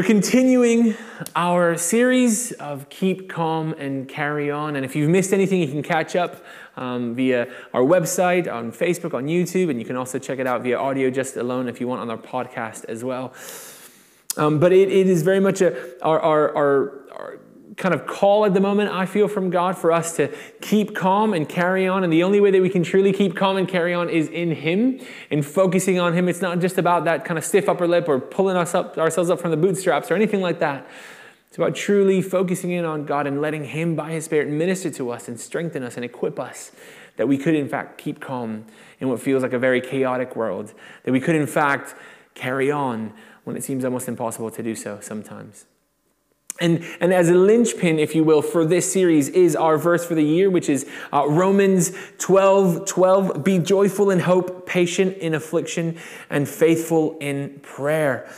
We're continuing our series of Keep Calm and Carry On. And if you've missed anything, you can catch up um, via our website, on Facebook, on YouTube, and you can also check it out via audio just alone if you want on our podcast as well. Um, but it, it is very much a, our, our, our, our kind of call at the moment, I feel, from God for us to keep calm and carry on. And the only way that we can truly keep calm and carry on is in Him and focusing on Him. It's not just about that kind of stiff upper lip or pulling us up, ourselves up from the bootstraps or anything like that. It's about truly focusing in on God and letting Him, by His Spirit, minister to us and strengthen us and equip us that we could, in fact, keep calm in what feels like a very chaotic world, that we could, in fact, carry on when it seems almost impossible to do so sometimes. And, and as a linchpin, if you will, for this series is our verse for the year, which is uh, Romans 12 12. Be joyful in hope, patient in affliction, and faithful in prayer.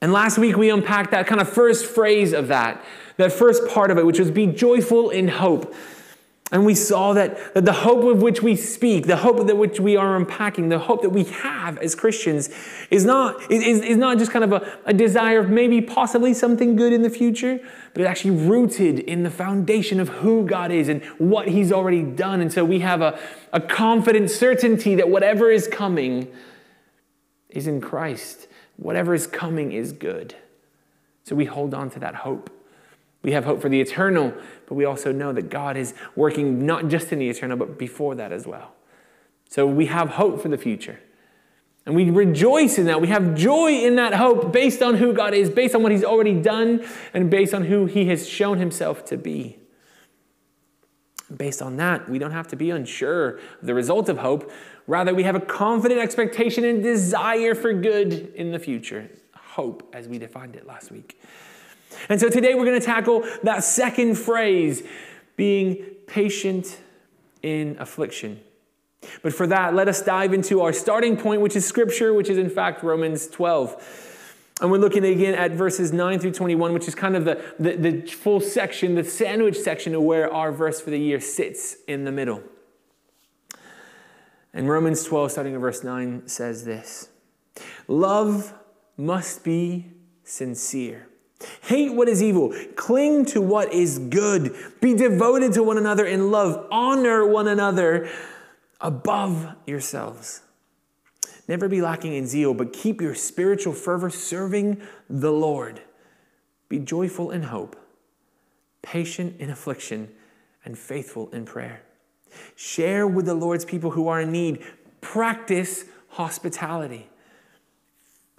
And last week we unpacked that kind of first phrase of that, that first part of it, which was be joyful in hope. And we saw that, that the hope of which we speak, the hope of which we are unpacking, the hope that we have as Christians is not, is, is not just kind of a, a desire of maybe possibly something good in the future, but it's actually rooted in the foundation of who God is and what He's already done. And so we have a, a confident certainty that whatever is coming is in Christ. Whatever is coming is good. So we hold on to that hope. We have hope for the eternal, but we also know that God is working not just in the eternal, but before that as well. So we have hope for the future. And we rejoice in that. We have joy in that hope based on who God is, based on what He's already done, and based on who He has shown Himself to be. Based on that, we don't have to be unsure of the result of hope. Rather, we have a confident expectation and desire for good in the future. Hope, as we defined it last week. And so today we're going to tackle that second phrase, being patient in affliction. But for that, let us dive into our starting point, which is Scripture, which is in fact Romans 12. And we're looking again at verses 9 through 21, which is kind of the, the, the, full section, the sandwich section of where our verse for the year sits in the middle. And Romans 12, starting at verse 9, says this Love must be sincere. Hate what is evil. Cling to what is good. Be devoted to one another in love. Honor one another above yourselves. Never be lacking in zeal, but keep your spiritual fervor serving the Lord. Be joyful in hope, patient in affliction, and faithful in prayer. Share with the Lord's people who are in need. Practice hospitality.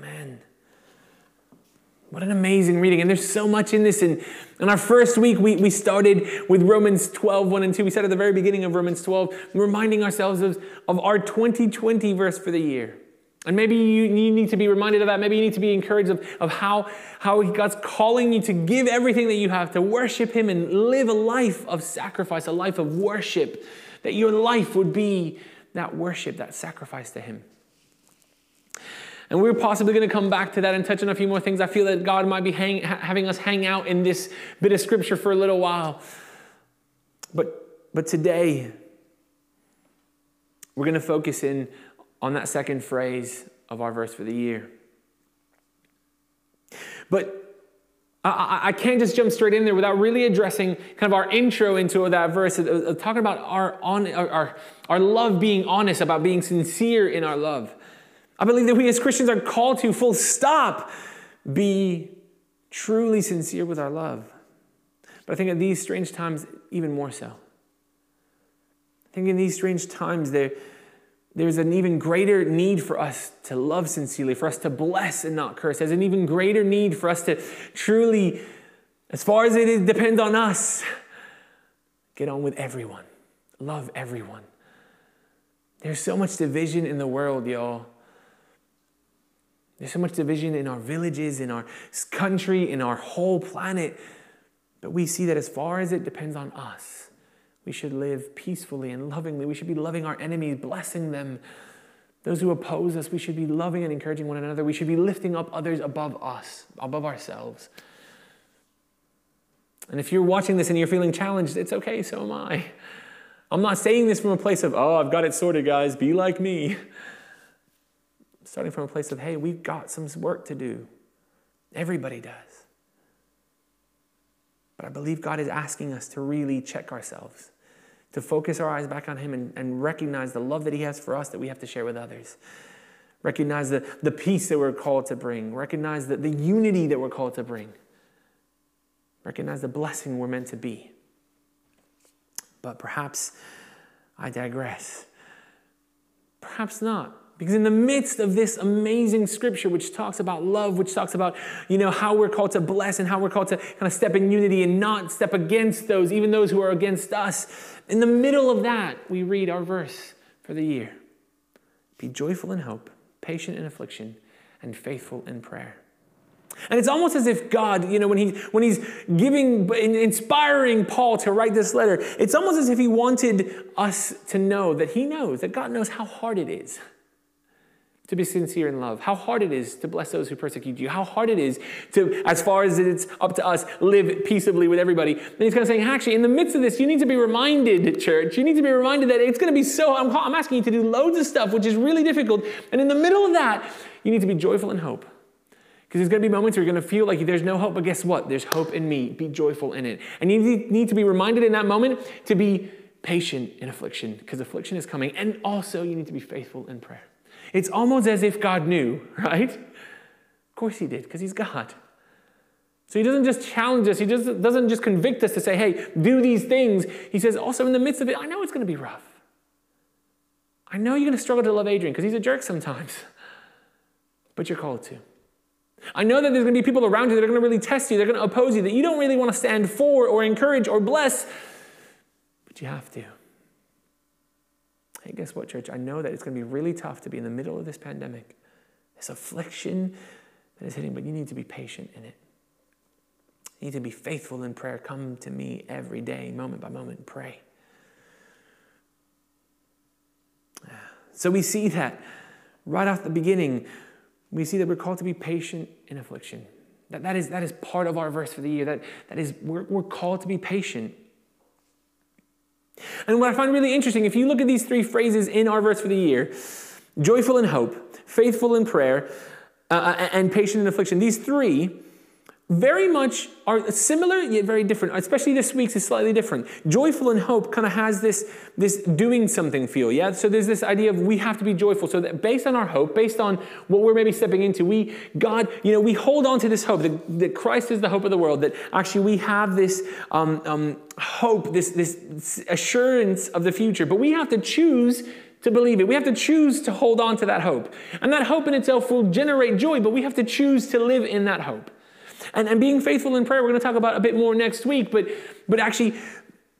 Man. What an amazing reading. And there's so much in this. And in our first week, we, we started with Romans 12, 1 and 2. We said at the very beginning of Romans 12, reminding ourselves of, of our 2020 verse for the year. And maybe you, you need to be reminded of that. Maybe you need to be encouraged of, of how, how God's calling you to give everything that you have, to worship Him and live a life of sacrifice, a life of worship. That your life would be that worship, that sacrifice to Him. And we're possibly going to come back to that and touch on a few more things. I feel that God might be hang, having us hang out in this bit of scripture for a little while. But, but today, we're going to focus in on that second phrase of our verse for the year. But I, I, can't just jump straight in there without really addressing kind of our intro into that verse, talking about our, on, our, our love being honest, about being sincere in our love. I believe that we as Christians are called to, full stop, be truly sincere with our love. But I think in these strange times, even more so. I think in these strange times, there, there's an even greater need for us to love sincerely, for us to bless and not curse. There's an even greater need for us to truly, as far as it depends on us, get on with everyone, love everyone. There's so much division in the world, y'all. There's so much division in our villages, in our country, in our whole planet. But we see that as far as it depends on us, we should live peacefully and lovingly. We should be loving our enemies, blessing them. Those who oppose us, we should be loving and encouraging one another. We should be lifting up others above us, above ourselves. And if you're watching this and you're feeling challenged, it's okay, so am I. I'm not saying this from a place of, oh, I've got it sorted, guys, be like me starting from a place of, hey, we've got some work to do. Everybody does. But I believe God is asking us to really check ourselves, to focus our eyes back on Him and, and recognize the love that He has for us that we have to share with others. Recognize the, the peace that we're called to bring. Recognize the, the unity that we're called to bring. Recognize the blessing we're meant to be. But perhaps I digress. Perhaps not. Because in the midst of this amazing scripture, which talks about love, which talks about, you know, how we're called to bless and how we're called to kind of step in unity and not step against those, even those who are against us, in the middle of that, we read our verse for the year Be joyful in hope, patient in affliction, and faithful in prayer. And it's almost as if God, you know, when, he, when he's giving, inspiring Paul to write this letter, it's almost as if he wanted us to know that he knows, that God knows how hard it is to be sincere in love, how hard it is to bless those who persecute you, how hard it is to, as far as it's up to us, live peaceably with everybody. And he's kind of saying, actually, in the midst of this, you need to be reminded, church, you need to be reminded that it's going to be so, I'm, I'm asking you to do loads of stuff, which is really difficult. And in the middle of that, you need to be joyful in hope. Because there's going to be moments where you're going to feel like there's no hope, but guess what? There's hope in me. Be joyful in it. And you need to be reminded in that moment to be patient in affliction, because affliction is coming. And also, you need to be faithful in prayer. It's almost as if God knew, right? Of course he did, because he's God. So he doesn't just challenge us, he just doesn't just convict us to say, hey, do these things. He says, also in the midst of it, I know it's going to be rough. I know you're going to struggle to love Adrian because he's a jerk sometimes, but you're called to. I know that there's going to be people around you that are going to really test you, they're going to oppose you, that you don't really want to stand for or encourage or bless, but you have to. Guess what, church? I know that it's going to be really tough to be in the middle of this pandemic, this affliction that is hitting, but you need to be patient in it. You need to be faithful in prayer. Come to me every day, moment by moment, and pray. So we see that right off the beginning, we see that we're called to be patient in affliction. That, that, is, that is part of our verse for the year. That, that is, we're, we're called to be patient and what I find really interesting, if you look at these three phrases in our verse for the year joyful in hope, faithful in prayer, uh, uh and patient in affliction, these three very much are similar yet very different. Especially this week's is slightly different. Joyful and hope kind of has this, this doing something feel, yeah? So there's this idea of we have to be joyful. So that based on our hope, based on what we're maybe stepping into, we, God, you know, we hold on to this hope that, that Christ is the hope of the world, that actually we have this um, um, hope, this, this assurance of the future. But we have to choose to believe it. We have to choose to hold on to that hope. And that hope in itself will generate joy, but we have to choose to live in that hope. And, and being faithful in prayer, we're going to talk about a bit more next week, but, but actually,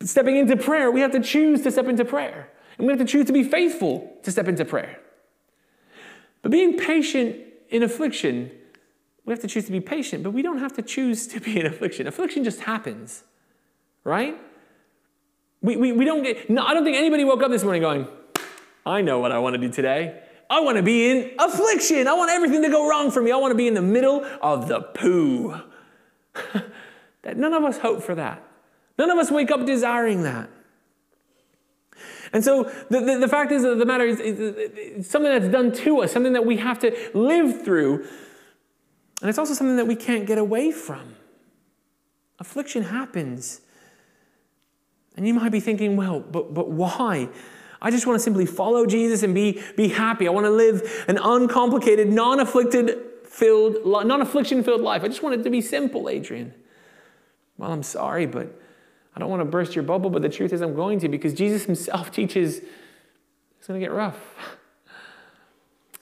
stepping into prayer, we have to choose to step into prayer. And we have to choose to be faithful to step into prayer. But being patient in affliction, we have to choose to be patient, but we don't have to choose to be in affliction. Affliction just happens, right? We, we, we don't get, no, I don't think anybody woke up this morning going, I know what I want to do today. I want to be in affliction. I want everything to go wrong for me. I want to be in the middle of the poo. that none of us hope for that. None of us wake up desiring that. And so the, the, the fact is that the matter is, is something that's done to us, something that we have to live through. And it's also something that we can't get away from. Affliction happens. And you might be thinking, well, but, but why? I just want to simply follow Jesus and be, be happy. I want to live an uncomplicated, non afflicted filled, non affliction filled life. I just want it to be simple, Adrian. Well, I'm sorry, but I don't want to burst your bubble, but the truth is I'm going to because Jesus himself teaches it's going to get rough.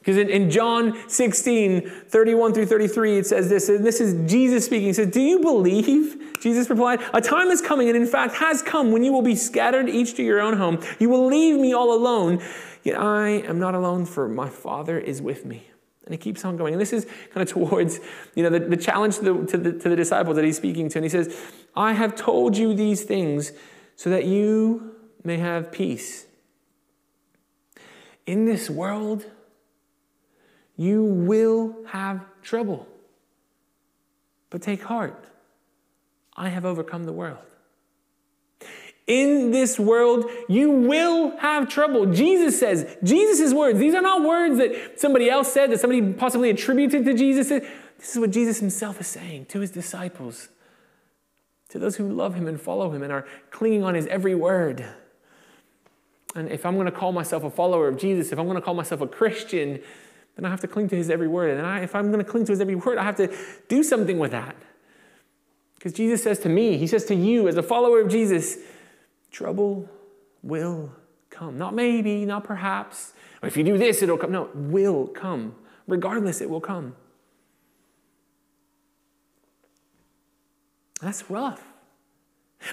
Because in, in, John 16, 31 through 33, it says this, and this is Jesus speaking. He says, Do you believe? Jesus replied, A time is coming, and in fact has come, when you will be scattered each to your own home. You will leave me all alone. Yet I am not alone, for my Father is with me. And he keeps on going. And this is kind of towards, you know, the, the challenge to the, to, the, to the disciples that he's speaking to. And he says, I have told you these things so that you may have peace. In this world, you will have trouble. But take heart. I have overcome the world. In this world, you will have trouble. Jesus says, Jesus' words, these are not words that somebody else said, that somebody possibly attributed to Jesus. This is what Jesus himself is saying to his disciples, to those who love him and follow him and are clinging on his every word. And if I'm going to call myself a follower of Jesus, if I'm going to call myself a Christian, then I have to cling to his every word. And I, if I'm going to cling to his every word, I have to do something with that. Because Jesus says to me, he says to you, as a follower of Jesus, trouble will come. Not maybe, not perhaps. Or if you do this, it'll come. No, it will come. Regardless, it will come. That's rough.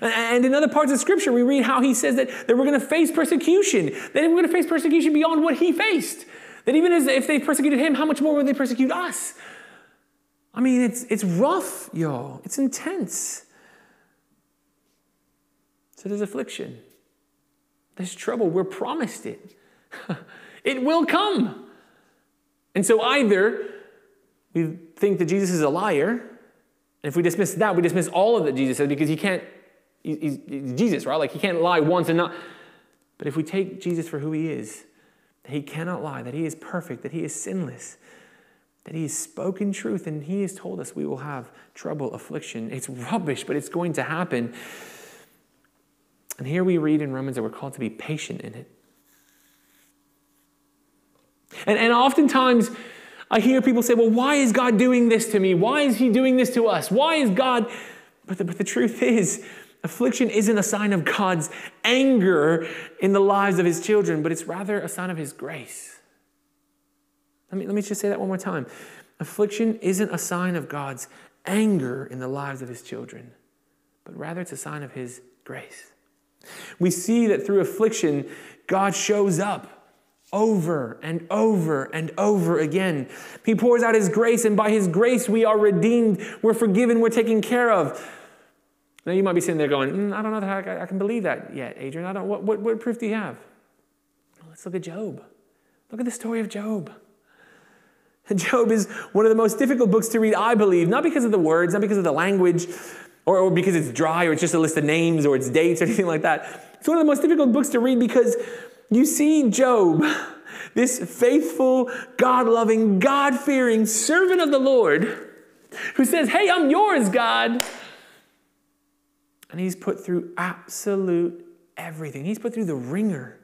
And in other parts of Scripture, we read how he says that, that we're going to face persecution, that we're going to face persecution beyond what he faced. That even as if they persecuted him, how much more will they persecute us? I mean, it's, it's rough, y'all. It's intense. So there's affliction, there's trouble. We're promised it. it will come. And so either we think that Jesus is a liar, and if we dismiss that, we dismiss all of that Jesus said because he can't, he's, he's Jesus, right? Like he can't lie once and not. But if we take Jesus for who he is, that he cannot lie, that he is perfect, that he is sinless, that he has spoken truth, and he has told us we will have trouble, affliction. It's rubbish, but it's going to happen. And here we read in Romans that we're called to be patient in it. And, and oftentimes, I hear people say, well, why is God doing this to me? Why is He doing this to us? Why is God. But the, but the truth is, affliction isn't a sign of God's anger in the lives of His children, but it's rather a sign of His grace. Let me, let me just say that one more time. Affliction isn't a sign of God's anger in the lives of His children, but rather it's a sign of His grace. We see that through affliction, God shows up over and over and over again. He pours out His grace, and by His grace, we are redeemed, we're forgiven, we're taken care of. Now, you might be sitting there going, mm, I don't know that I, can believe that yet, Adrian. I don't, what, what, what proof do you have? Well, let's look at Job. Look at the story of Job. Job is one of the most difficult books to read, I believe, not because of the words, not because of the language, or, or because it's dry, or it's just a list of names, or it's dates, or anything like that. It's one of the most difficult books to read because you see Job, this faithful, God loving, God fearing servant of the Lord, who says, Hey, I'm yours, God. And he's put through absolute everything. He's put through the ringer.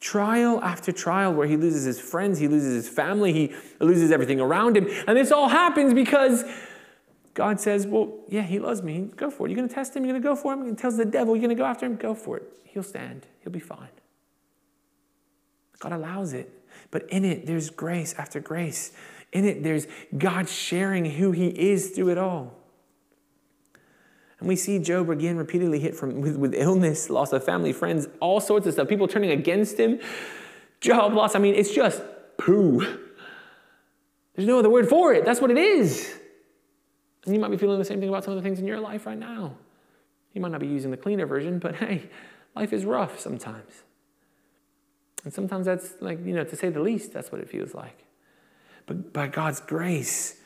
Trial after trial, where he loses his friends, he loses his family, he loses everything around him. And this all happens because God says, Well, yeah, he loves me. Go for it. You're going to test him. You're going to go for him. He tells the devil, You're going to go after him. Go for it. He'll stand. He'll be fine. God allows it. But in it, there's grace after grace. In it, there's God sharing who he is through it all. And we see Job again repeatedly hit from, with, with illness, loss of family, friends, all sorts of stuff, people turning against him, job loss. I mean, it's just poo. There's no other word for it. That's what it is. And you might be feeling the same thing about some of the things in your life right now. You might not be using the cleaner version, but hey, life is rough sometimes. And sometimes that's like, you know, to say the least, that's what it feels like. But by God's grace,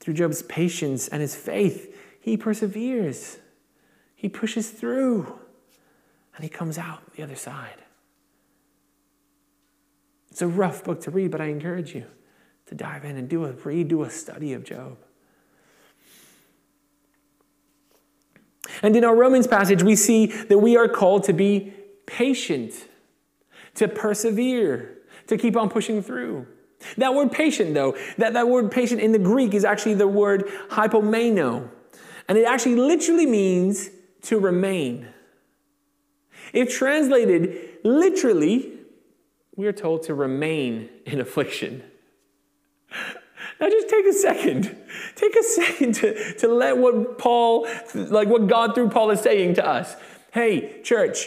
through Job's patience and his faith, he perseveres. He pushes through. And he comes out the other side. It's a rough book to read, but I encourage you to dive in and do a read, do a study of Job. And in our Romans passage, we see that we are called to be patient to persevere, to keep on pushing through. That word patient, though, that, that word patient in the Greek is actually the word hypomeno. And it actually literally means to remain. If translated literally, we are told to remain in affliction. Now just take a second. Take a second to, to let what Paul, like what God through Paul is saying to us. Hey, church,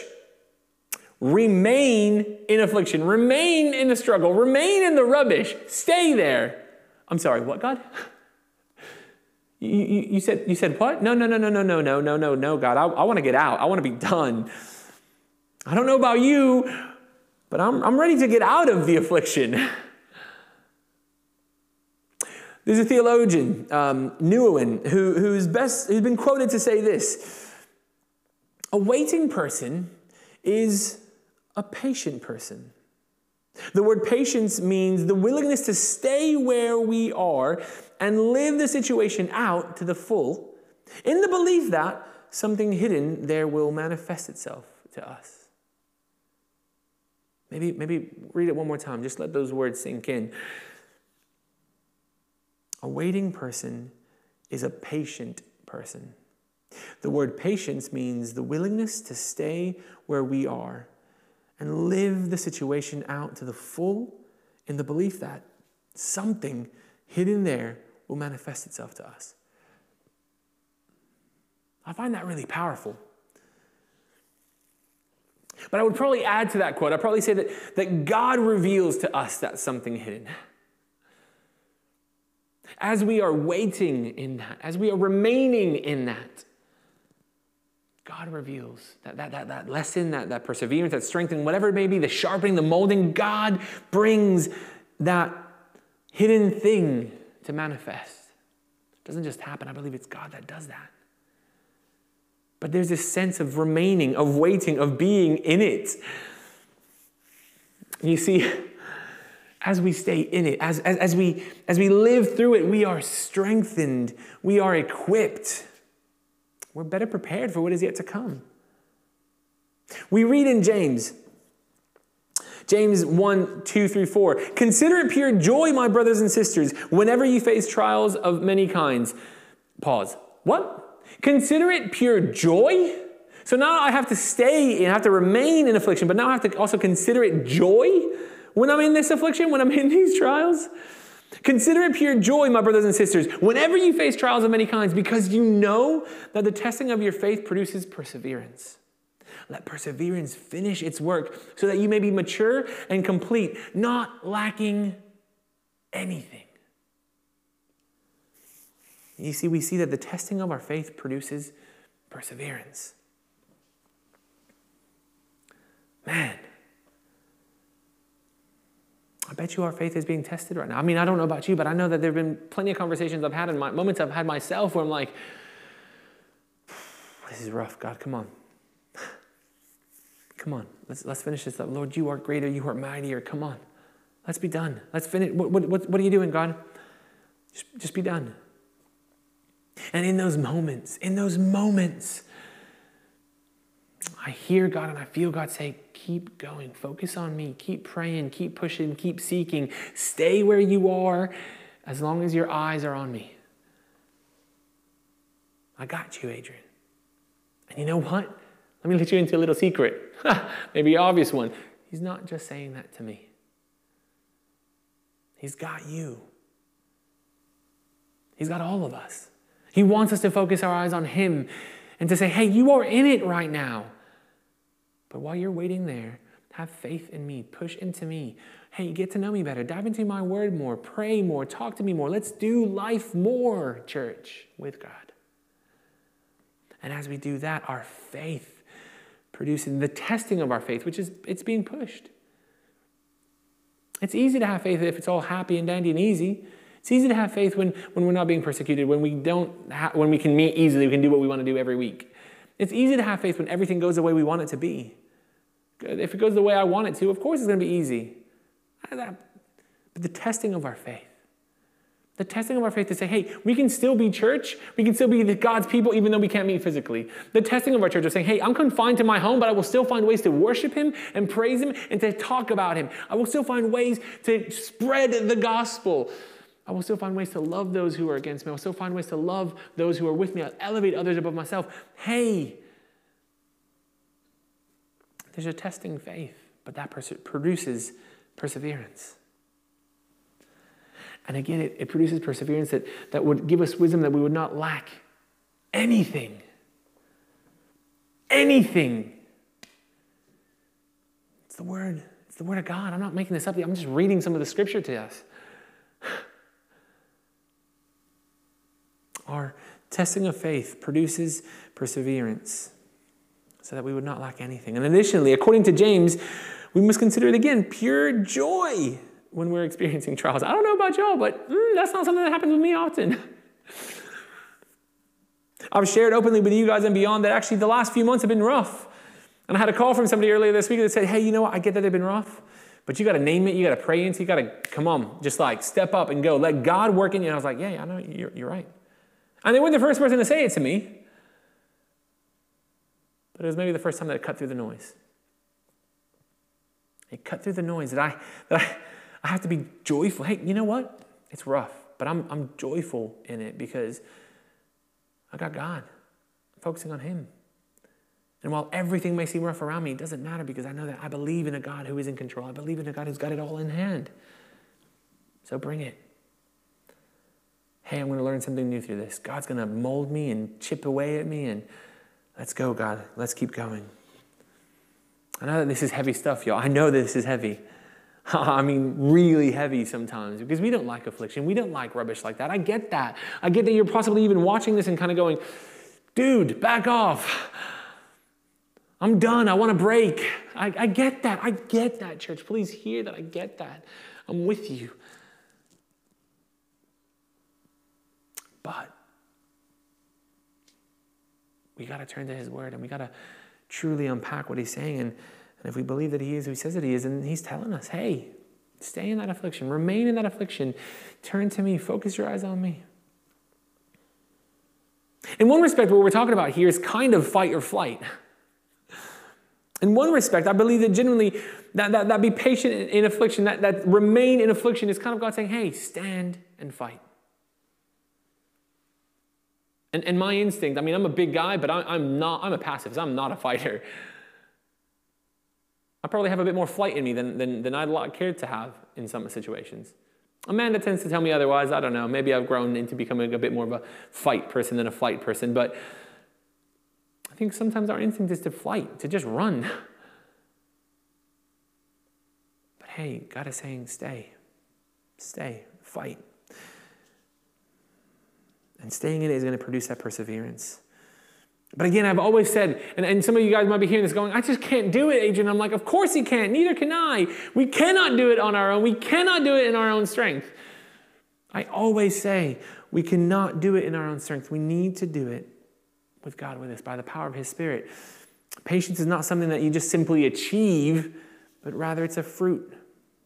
remain in affliction, remain in the struggle, remain in the rubbish, stay there. I'm sorry, what, God? You, you, said, you said what? No, no, no, no, no, no, no, no, no, no, God. I, I want to get out. I want to be done. I don't know about you, but I'm, I'm ready to get out of the affliction. There's a theologian, um, who, who's, best, who's been quoted to say this A waiting person is a patient person. The word patience means the willingness to stay where we are and live the situation out to the full in the belief that something hidden there will manifest itself to us. Maybe, maybe read it one more time. Just let those words sink in. A waiting person is a patient person. The word patience means the willingness to stay where we are and live the situation out to the full in the belief that something hidden there will manifest itself to us. I find that really powerful. But I would probably add to that quote, I'd probably say that, that God reveals to us that something hidden as we are waiting in that, as we are remaining in that, God reveals that, that, that, that lesson, that, that perseverance, that strength, and whatever it may be, the sharpening, the molding, God brings that hidden thing to manifest. It doesn't just happen. I believe it's God that does that. But there's this sense of remaining, of waiting, of being in it. You see, as we stay in it, as, as, as, we, as we live through it, we are strengthened, we are equipped, we're better prepared for what is yet to come. We read in James, James 1, 2 through 4. Consider it pure joy, my brothers and sisters, whenever you face trials of many kinds. Pause. What? Consider it pure joy? So now I have to stay and have to remain in affliction, but now I have to also consider it joy? when I'm in this affliction, when I'm in these trials? Consider it pure joy, my brothers and sisters, whenever you face trials of many kinds, because you know that the testing of your faith produces perseverance. Let perseverance finish its work so that you may be mature and complete, not lacking anything. You see, we see that the testing of our faith produces perseverance. Man, I bet you our faith is being tested right now. I mean, I don't know about you, but I know that there have been plenty of conversations I've had and moments I've had myself where I'm like, this is rough, God, come on. Come on, let's, let's finish this up. Lord, you are greater, you are mightier. Come on, let's be done. Let's finish. What, what, what are you doing, God? Just, just be done. And in those moments, in those moments, I hear God and I feel God say, keep going, focus on me, keep praying, keep pushing, keep seeking, stay where you are as long as your eyes are on me. I got you, Adrian. And you know what? Let me let you into a little secret, maybe obvious one. He's not just saying that to me, He's got you. He's got all of us. He wants us to focus our eyes on Him and to say, hey, you are in it right now. But while you're waiting there, have faith in me, push into me. Hey, get to know me better, dive into my word more, pray more, talk to me more. Let's do life more, church, with God. And as we do that, our faith producing the testing of our faith, which is it's being pushed. It's easy to have faith if it's all happy and dandy and easy. It's easy to have faith when, when we're not being persecuted, when we don't ha- when we can meet easily, we can do what we want to do every week. It's easy to have faith when everything goes the way we want it to be. If it goes the way I want it to, of course it's going to be easy. But the testing of our faith, The testing of our faith to say, hey, we can still be church. We can still be God's people even though we can't meet physically. The testing of our church is saying, hey, I'm confined to my home, but I will still find ways to worship Him and praise Him and to talk about Him. I will still find ways to spread the gospel. I will still find ways to love those who are against me. I will still find ways to love those who are with me. I'll elevate others above myself. Hey, there's a testing faith, but that produces perseverance. And again, it, it produces perseverance that, that would give us wisdom that we would not lack anything. Anything. It's the word. It's the word of God. I'm not making this up. I'm just reading some of the scripture to us. Our testing of faith produces perseverance so that we would not lack anything. And additionally, according to James, we must consider it again pure joy when we're experiencing trials. I don't know about y'all, but mm, that's not something that happens with me often. I've shared openly with you guys and beyond that actually the last few months have been rough. And I had a call from somebody earlier this week that said, hey, you know what? I get that they've been rough, but you got to name it. You got to pray into it. You got to, come on, just like step up and go. Let God work in you. And I was like, yeah, yeah I know. You're, you're right. And they weren't the first person to say it to me, but it was maybe the first time that it cut through the noise. It cut through the noise that I, that I, I have to be joyful. Hey, you know what? It's rough, but I'm, I'm joyful in it because I got God. I'm focusing on Him. And while everything may seem rough around me, it doesn't matter because I know that I believe in a God who is in control. I believe in a God who's got it all in hand. So bring it. Hey, I'm going to learn something new through this. God's going to mold me and chip away at me, and let's go, God. Let's keep going. I know that this is heavy stuff, y'all. I know that this is heavy. I mean, really heavy sometimes because we don't like affliction. We don't like rubbish like that. I get that. I get that you're possibly even watching this and kind of going, dude, back off. I'm done. I want to break. I, I get that. I get that, church. Please hear that. I get that. I'm with you. But we got to turn to his word and we got to truly unpack what he's saying. And, and if we believe that he is who he says that he is, and he's telling us, hey, stay in that affliction, remain in that affliction, turn to me, focus your eyes on me. In one respect, what we're talking about here is kind of fight or flight. In one respect, I believe that genuinely that, that, that be patient in, in affliction, that, that remain in affliction is kind of God saying, hey, stand and fight. And, and my instinct, I mean, I'm a big guy, but I, am not, I'm a pacifist. I'm not a fighter. I probably have a bit more flight in me than, than, than I'd care to have in some situations. Amanda tends to tell me otherwise. I don't know. Maybe I've grown into becoming a bit more of a fight person than a flight person. But I think sometimes our instinct is to flight, to just run. But hey, God is saying, stay, stay, fight. And staying in it is going to produce that perseverance. But again, I've always said, and, and some of you guys might be hearing this going, I just can't do it, Adrian. I'm like, of course you can't. Neither can I. We cannot do it on our own. We cannot do it in our own strength. I always say, we cannot do it in our own strength. We need to do it with God with us by the power of His Spirit. Patience is not something that you just simply achieve, but rather it's a fruit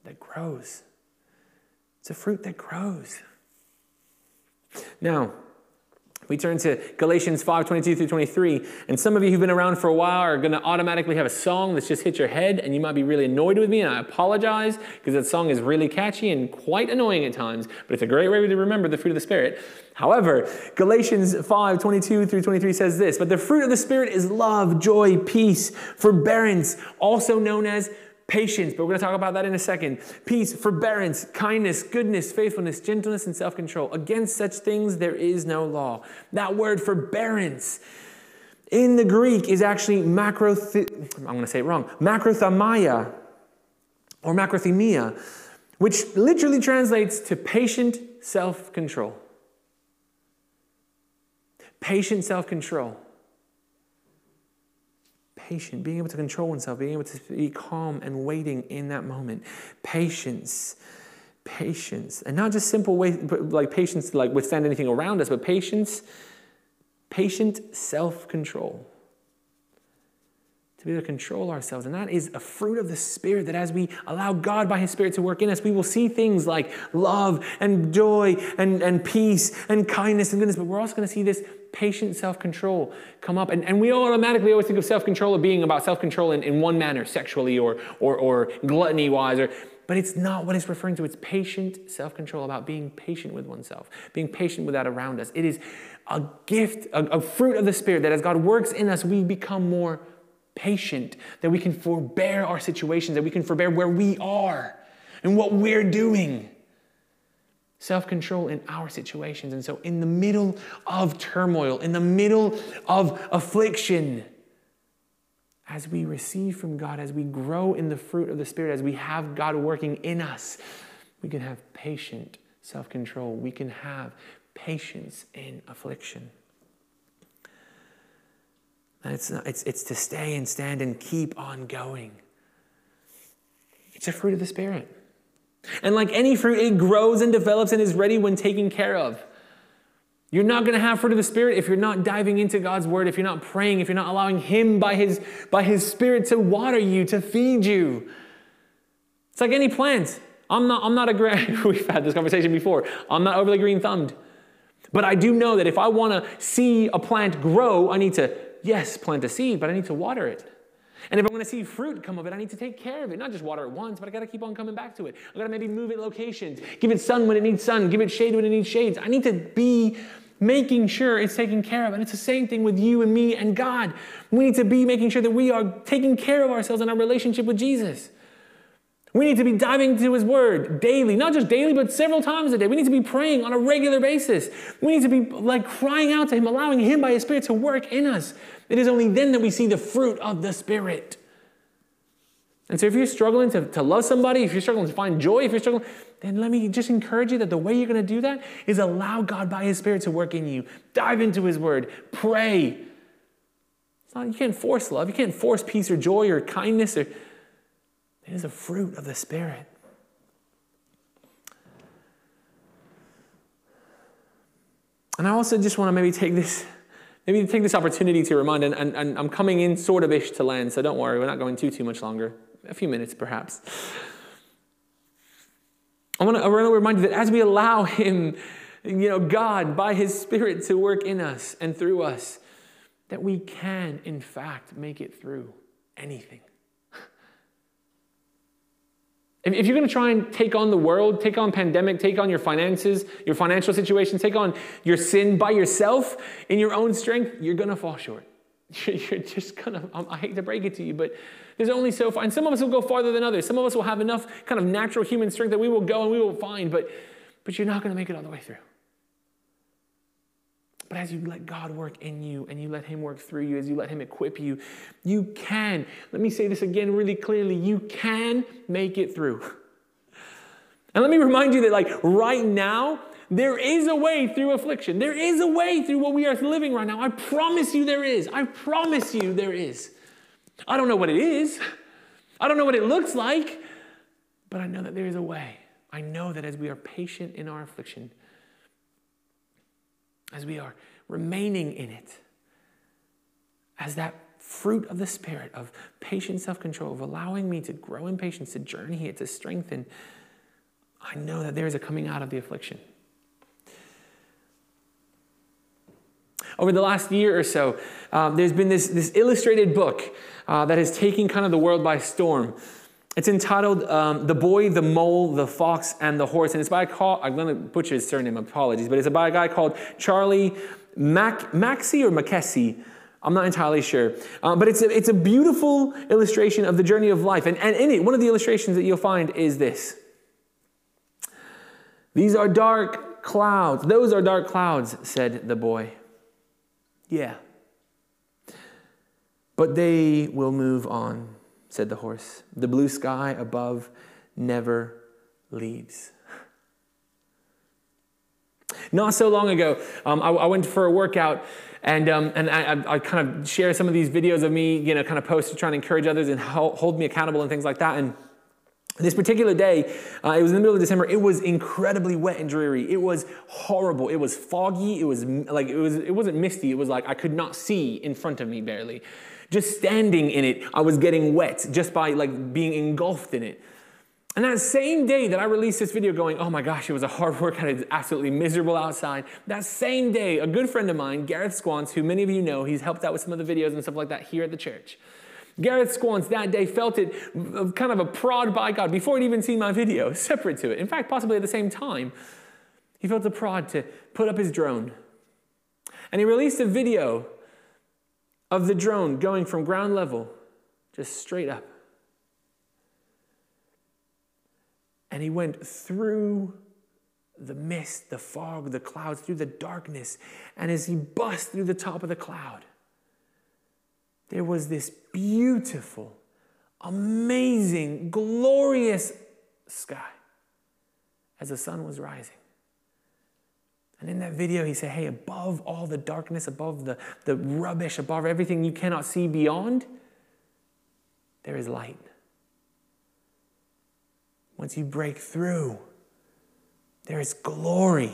that grows. It's a fruit that grows. Now, we turn to Galatians 5 22 through 23. And some of you who've been around for a while are going to automatically have a song that's just hit your head, and you might be really annoyed with me, and I apologize because that song is really catchy and quite annoying at times, but it's a great way to remember the fruit of the Spirit. However, Galatians 5 22 through 23 says this But the fruit of the Spirit is love, joy, peace, forbearance, also known as patience, but we're going to talk about that in a second. Peace, forbearance, kindness, goodness, faithfulness, gentleness, and self control. Against such things there is no law. That word forbearance in the Greek is actually macro, I'm going to say it wrong, macrothamia or macrothemia, which literally translates to patient self control. Patient self control patient, being able to control oneself, being able to be calm and waiting in that moment. Patience, patience, and not just simple way like patience to like withstand anything around us, but patience, patient self-control. To be able to control ourselves. And that is a fruit of the Spirit that as we allow God by His Spirit to work in us, we will see things like love and joy and, and peace and kindness and goodness. But we're also going to see this patient self control come up. And, and we automatically always think of self control of being about self control in, in one manner, sexually or, or, or gluttony wise. Or, but it's not what it's referring to. It's patient self control, about being patient with oneself, being patient with that around us. It is a gift, a, a fruit of the Spirit that as God works in us, we become more patient, that we can forbear our situations, that we can forbear where we are and what we're doing. Self control in our situations. And so, in the middle of turmoil, in the middle of affliction, as we receive from God, as we grow in the fruit of the Spirit, as we have God working in us, we can have patient self control. We can have patience in affliction. And it's, not, it's, it's to stay and stand and keep on going. It's a fruit of the Spirit. And like any fruit, it grows and develops and is ready when taken care of. You're not going to have fruit of the Spirit if you're not diving into God's Word, if you're not praying, if you're not allowing Him by His, by His Spirit to water you, to feed you. It's like any plant. I'm not, I'm not a, great we've had this conversation before. I'm not overly green thumbed. But I do know that if I want to see a plant grow, I need to, yes, plant a seed, but I need to water it. And if I want to see fruit come of it, I need to take care of it. Not just water it once, but I got to keep on coming back to it. I got to maybe move it locations, give it sun when it needs sun, give it shade when it needs shades. I need to be making sure it's taken care of. And it's the same thing with you and me and God. We need to be making sure that we are taking care of ourselves in our relationship with Jesus. We need to be diving into His Word daily, not just daily, but several times a day. We need to be praying on a regular basis. We need to be like crying out to Him, allowing Him by His Spirit to work in us. It is only then that we see the fruit of the Spirit. And so, if you're struggling to, to love somebody, if you're struggling to find joy, if you're struggling, then let me just encourage you that the way you're going to do that is allow God by His Spirit to work in you. Dive into His Word, pray. Not, you can't force love, you can't force peace or joy or kindness. Or, it is a fruit of the Spirit. And I also just want to maybe take this maybe take this opportunity to remind, and, and, and I'm coming in sort of ish to land, so don't worry, we're not going too, too much longer. A few minutes, perhaps. I want to, I want to remind you that as we allow Him, you know, God, by His Spirit to work in us and through us, that we can, in fact, make it through anything. If you're going to try and take on the world, take on pandemic, take on your finances, your financial situation, take on your sin by yourself in your own strength, you're going to fall short. You're just going to, um, I hate to break it to you, but there's only so far. And some of us will go farther than others. Some of us will have enough kind of natural human strength that we will go and we will find, but, but you're not going to make it all the way through. But as you let God work in you and you let Him work through you, as you let Him equip you, you can, let me say this again really clearly, you can make it through. And let me remind you that, like, right now, there is a way through affliction. There is a way through what we are living right now. I promise you there is. I promise you there is. I don't know what it is, I don't know what it looks like, but I know that there is a way. I know that as we are patient in our affliction, as we are remaining in it, as that fruit of the Spirit of patient self control, of allowing me to grow in patience, to journey it, to strengthen, I know that there is a coming out of the affliction. Over the last year or so, um, there's been this, this illustrated book uh, that has taken kind of the world by storm. It's entitled um, The Boy, the Mole, the Fox, and the Horse. And it's by a call, I'm going to butcher his surname, apologies, but it's by a guy called Charlie Mac, Maxey or Mackesy. I'm not entirely sure. Uh, but it's a, it's a beautiful illustration of the journey of life. And, and in it, one of the illustrations that you'll find is this These are dark clouds. Those are dark clouds, said the boy. Yeah. But they will move on said the horse. The blue sky above never leaves. Not so long ago, um, I, I, went for a workout, and, um, and I, I, kind of share some of these videos of me, you know, kind of post to try and encourage others and hold me accountable and things like that. And this particular day, uh, it was in the middle of December. It was incredibly wet and dreary. It was horrible. It was foggy. It was like it was. It wasn't misty. It was like I could not see in front of me barely. Just standing in it, I was getting wet just by like being engulfed in it. And that same day that I released this video going, oh my gosh, it was a hard workout, it was absolutely miserable outside. That same day, a good friend of mine, Gareth Squance, who many of you know, he's helped out with some of the videos and stuff like that here at the church. Gareth Squance that day felt it kind of a prod by God before he'd even seen my video, separate to it. In fact, possibly at the same time, he felt a prod to put up his drone. And he released a video of the drone going from ground level just straight up. And he went through the mist, the fog, the clouds, through the darkness. And as he bust through the top of the cloud, there was this beautiful, amazing, glorious sky as the sun was rising. And in that video, he said, Hey, above all the darkness, above the, the rubbish, above everything you cannot see beyond, there is light. Once you break through, there is glory.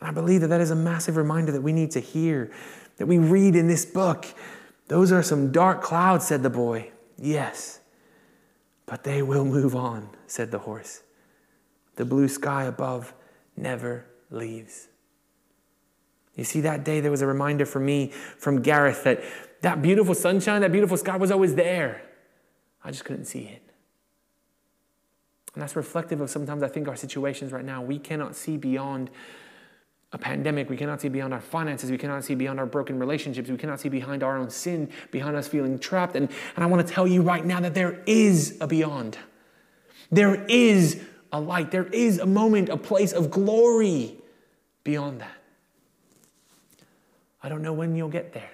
And I believe that that is a massive reminder that we need to hear, that we read in this book. Those are some dark clouds, said the boy. Yes, but they will move on, said the horse. The blue sky above never leaves. You see, that day there was a reminder for me from Gareth that that beautiful sunshine, that beautiful sky was always there. I just couldn't see it. And that's reflective of sometimes I think our situations right now. We cannot see beyond a pandemic. We cannot see beyond our finances. We cannot see beyond our broken relationships. We cannot see behind our own sin, behind us feeling trapped. And, and I want to tell you right now that there is a beyond. There is a light. There is a moment, a place of glory beyond that. I don't know when you'll get there.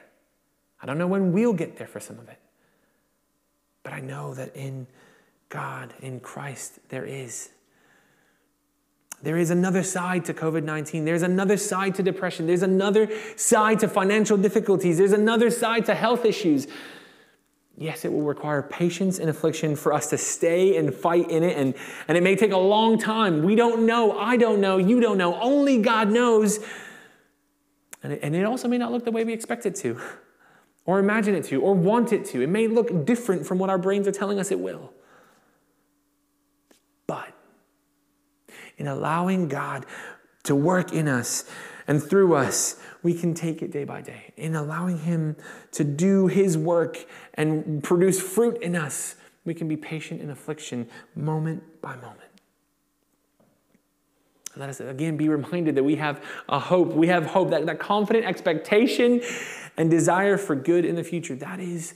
I don't know when we'll get there for some of it. But I know that in God, in Christ, there is. There is another side to COVID 19. There's another side to depression. There's another side to financial difficulties. There's another side to health issues. Yes, it will require patience and affliction for us to stay and fight in it, and, and it may take a long time. We don't know. I don't know. You don't know. Only God knows. And it, and it also may not look the way we expect it to, or imagine it to, or want it to. It may look different from what our brains are telling us it will. But in allowing God to work in us and through us, we can take it day by day. In allowing Him to do His work and produce fruit in us, we can be patient in affliction moment by moment. Let us again be reminded that we have a hope. We have hope, that, that confident expectation and desire for good in the future. That is,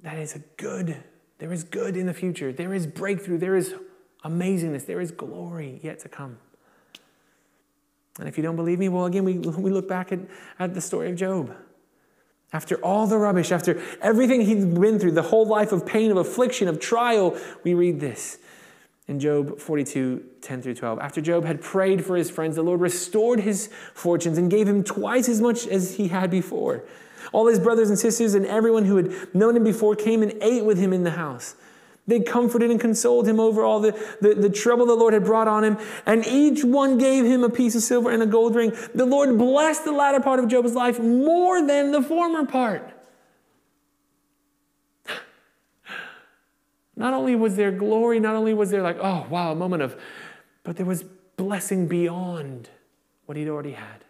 that is a good, there is good in the future. There is breakthrough. There is amazingness. There is glory yet to come. And if you don't believe me, well, again, we, we look back at, at the story of Job. After all the rubbish, after everything he'd been through, the whole life of pain, of affliction, of trial, we read this in Job 42, 10 through 12. After Job had prayed for his friends, the Lord restored his fortunes and gave him twice as much as he had before. All his brothers and sisters and everyone who had known him before came and ate with him in the house. They comforted and consoled him over all the, the, the, trouble the Lord had brought on him, and each one gave him a piece of silver and a gold ring. The Lord blessed the latter part of Job's life more than the former part. Not only was there glory, not only was there like, oh, wow, a moment of, but there was blessing beyond what he'd already had.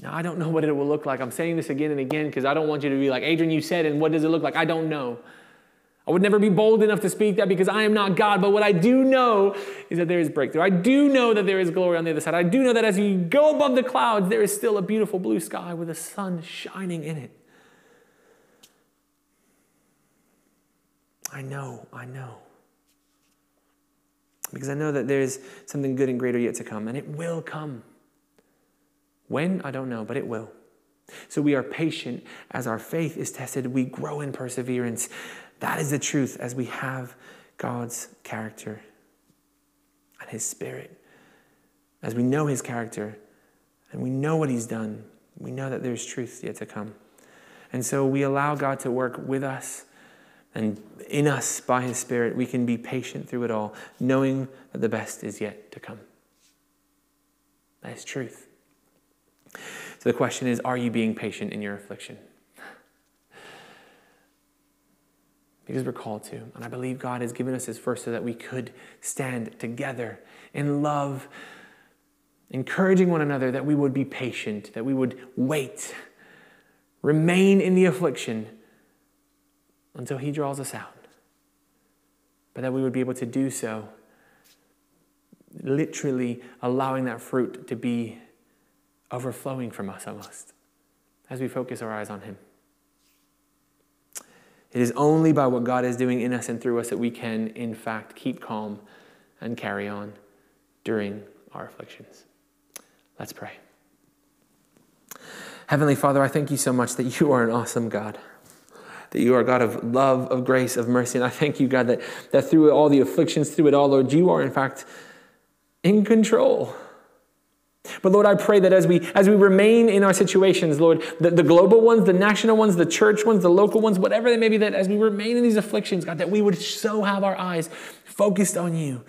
Now, I don't know what it will look like. I'm saying this again and again because I don't want you to be like, Adrian, you said, and what does it look like? I don't know. I would never be bold enough to speak that because I am not God. But what I do know is that there is breakthrough. I do know that there is glory on the other side. I do know that as you go above the clouds, there is still a beautiful blue sky with the sun shining in it. I know, I know. Because I know that there is something good and greater yet to come, and it will come. When? I don't know, but it will. So we are patient as our faith is tested. We grow in perseverance. That is the truth as we have God's character and His Spirit. As we know His character and we know what He's done, we know that there's truth yet to come. And so we allow God to work with us and in us by His Spirit. We can be patient through it all, knowing that the best is yet to come. That is truth. So the question is are you being patient in your affliction? Because we're called to. And I believe God has given us His first so that we could stand together in love, encouraging one another that we would be patient, that we would wait, remain in the affliction until He draws us out. But that we would be able to do so, literally allowing that fruit to be overflowing from us almost as we focus our eyes on Him. It is only by what God is doing in us and through us that we can, in fact, keep calm and carry on during our afflictions. Let's pray. Heavenly Father, I thank you so much that you are an awesome God. That you are God of love, of grace, of mercy. And I thank you, God, that, that through all the afflictions, through it all, Lord, you are in fact in control. But Lord, I pray that as we as we remain in our situations, Lord, the, the global ones, the national ones, the church ones, the local ones, whatever they may be, that as we remain in these afflictions, God, that we would so have our eyes focused on you.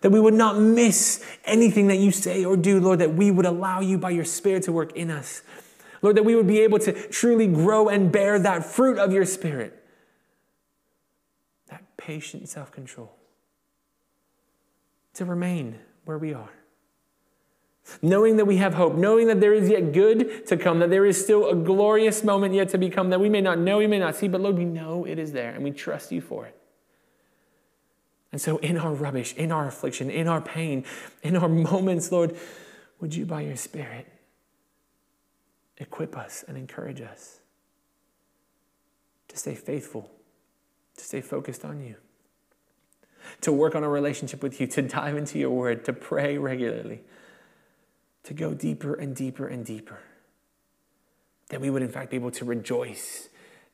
That we would not miss anything that you say or do, Lord, that we would allow you by your Spirit to work in us. Lord, that we would be able to truly grow and bear that fruit of your Spirit. That patient self control. To remain where we are knowing that we have hope, knowing that there is yet good to come, that there is still a glorious moment yet to become that we may not know, we may not see, but Lord, we know it is there and we trust you for it. And so, in our rubbish, in our affliction, in our pain, in our moments, Lord, would you, by your Spirit, equip us and encourage us to stay faithful, to stay focused on you, to work on a relationship with you, to dive into your word, to pray regularly to go deeper and deeper and deeper. That we would, in fact, be able to rejoice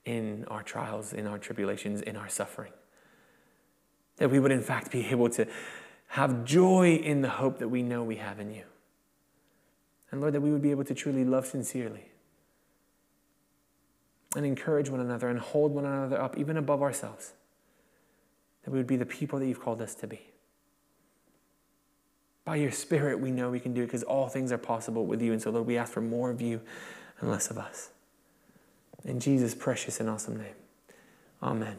in our trials, in our tribulations, in our suffering. That we would, in fact, be able to have joy in the hope that we know we have in you. And Lord, that we would be able to truly love sincerely and encourage one another and hold one another up, even above ourselves. That we would be the people that you've called us to be. By your Spirit, we know we can do it because all things are possible with you. And so, Lord, we ask for more of you and less of us. In Jesus' precious and awesome name. Amen.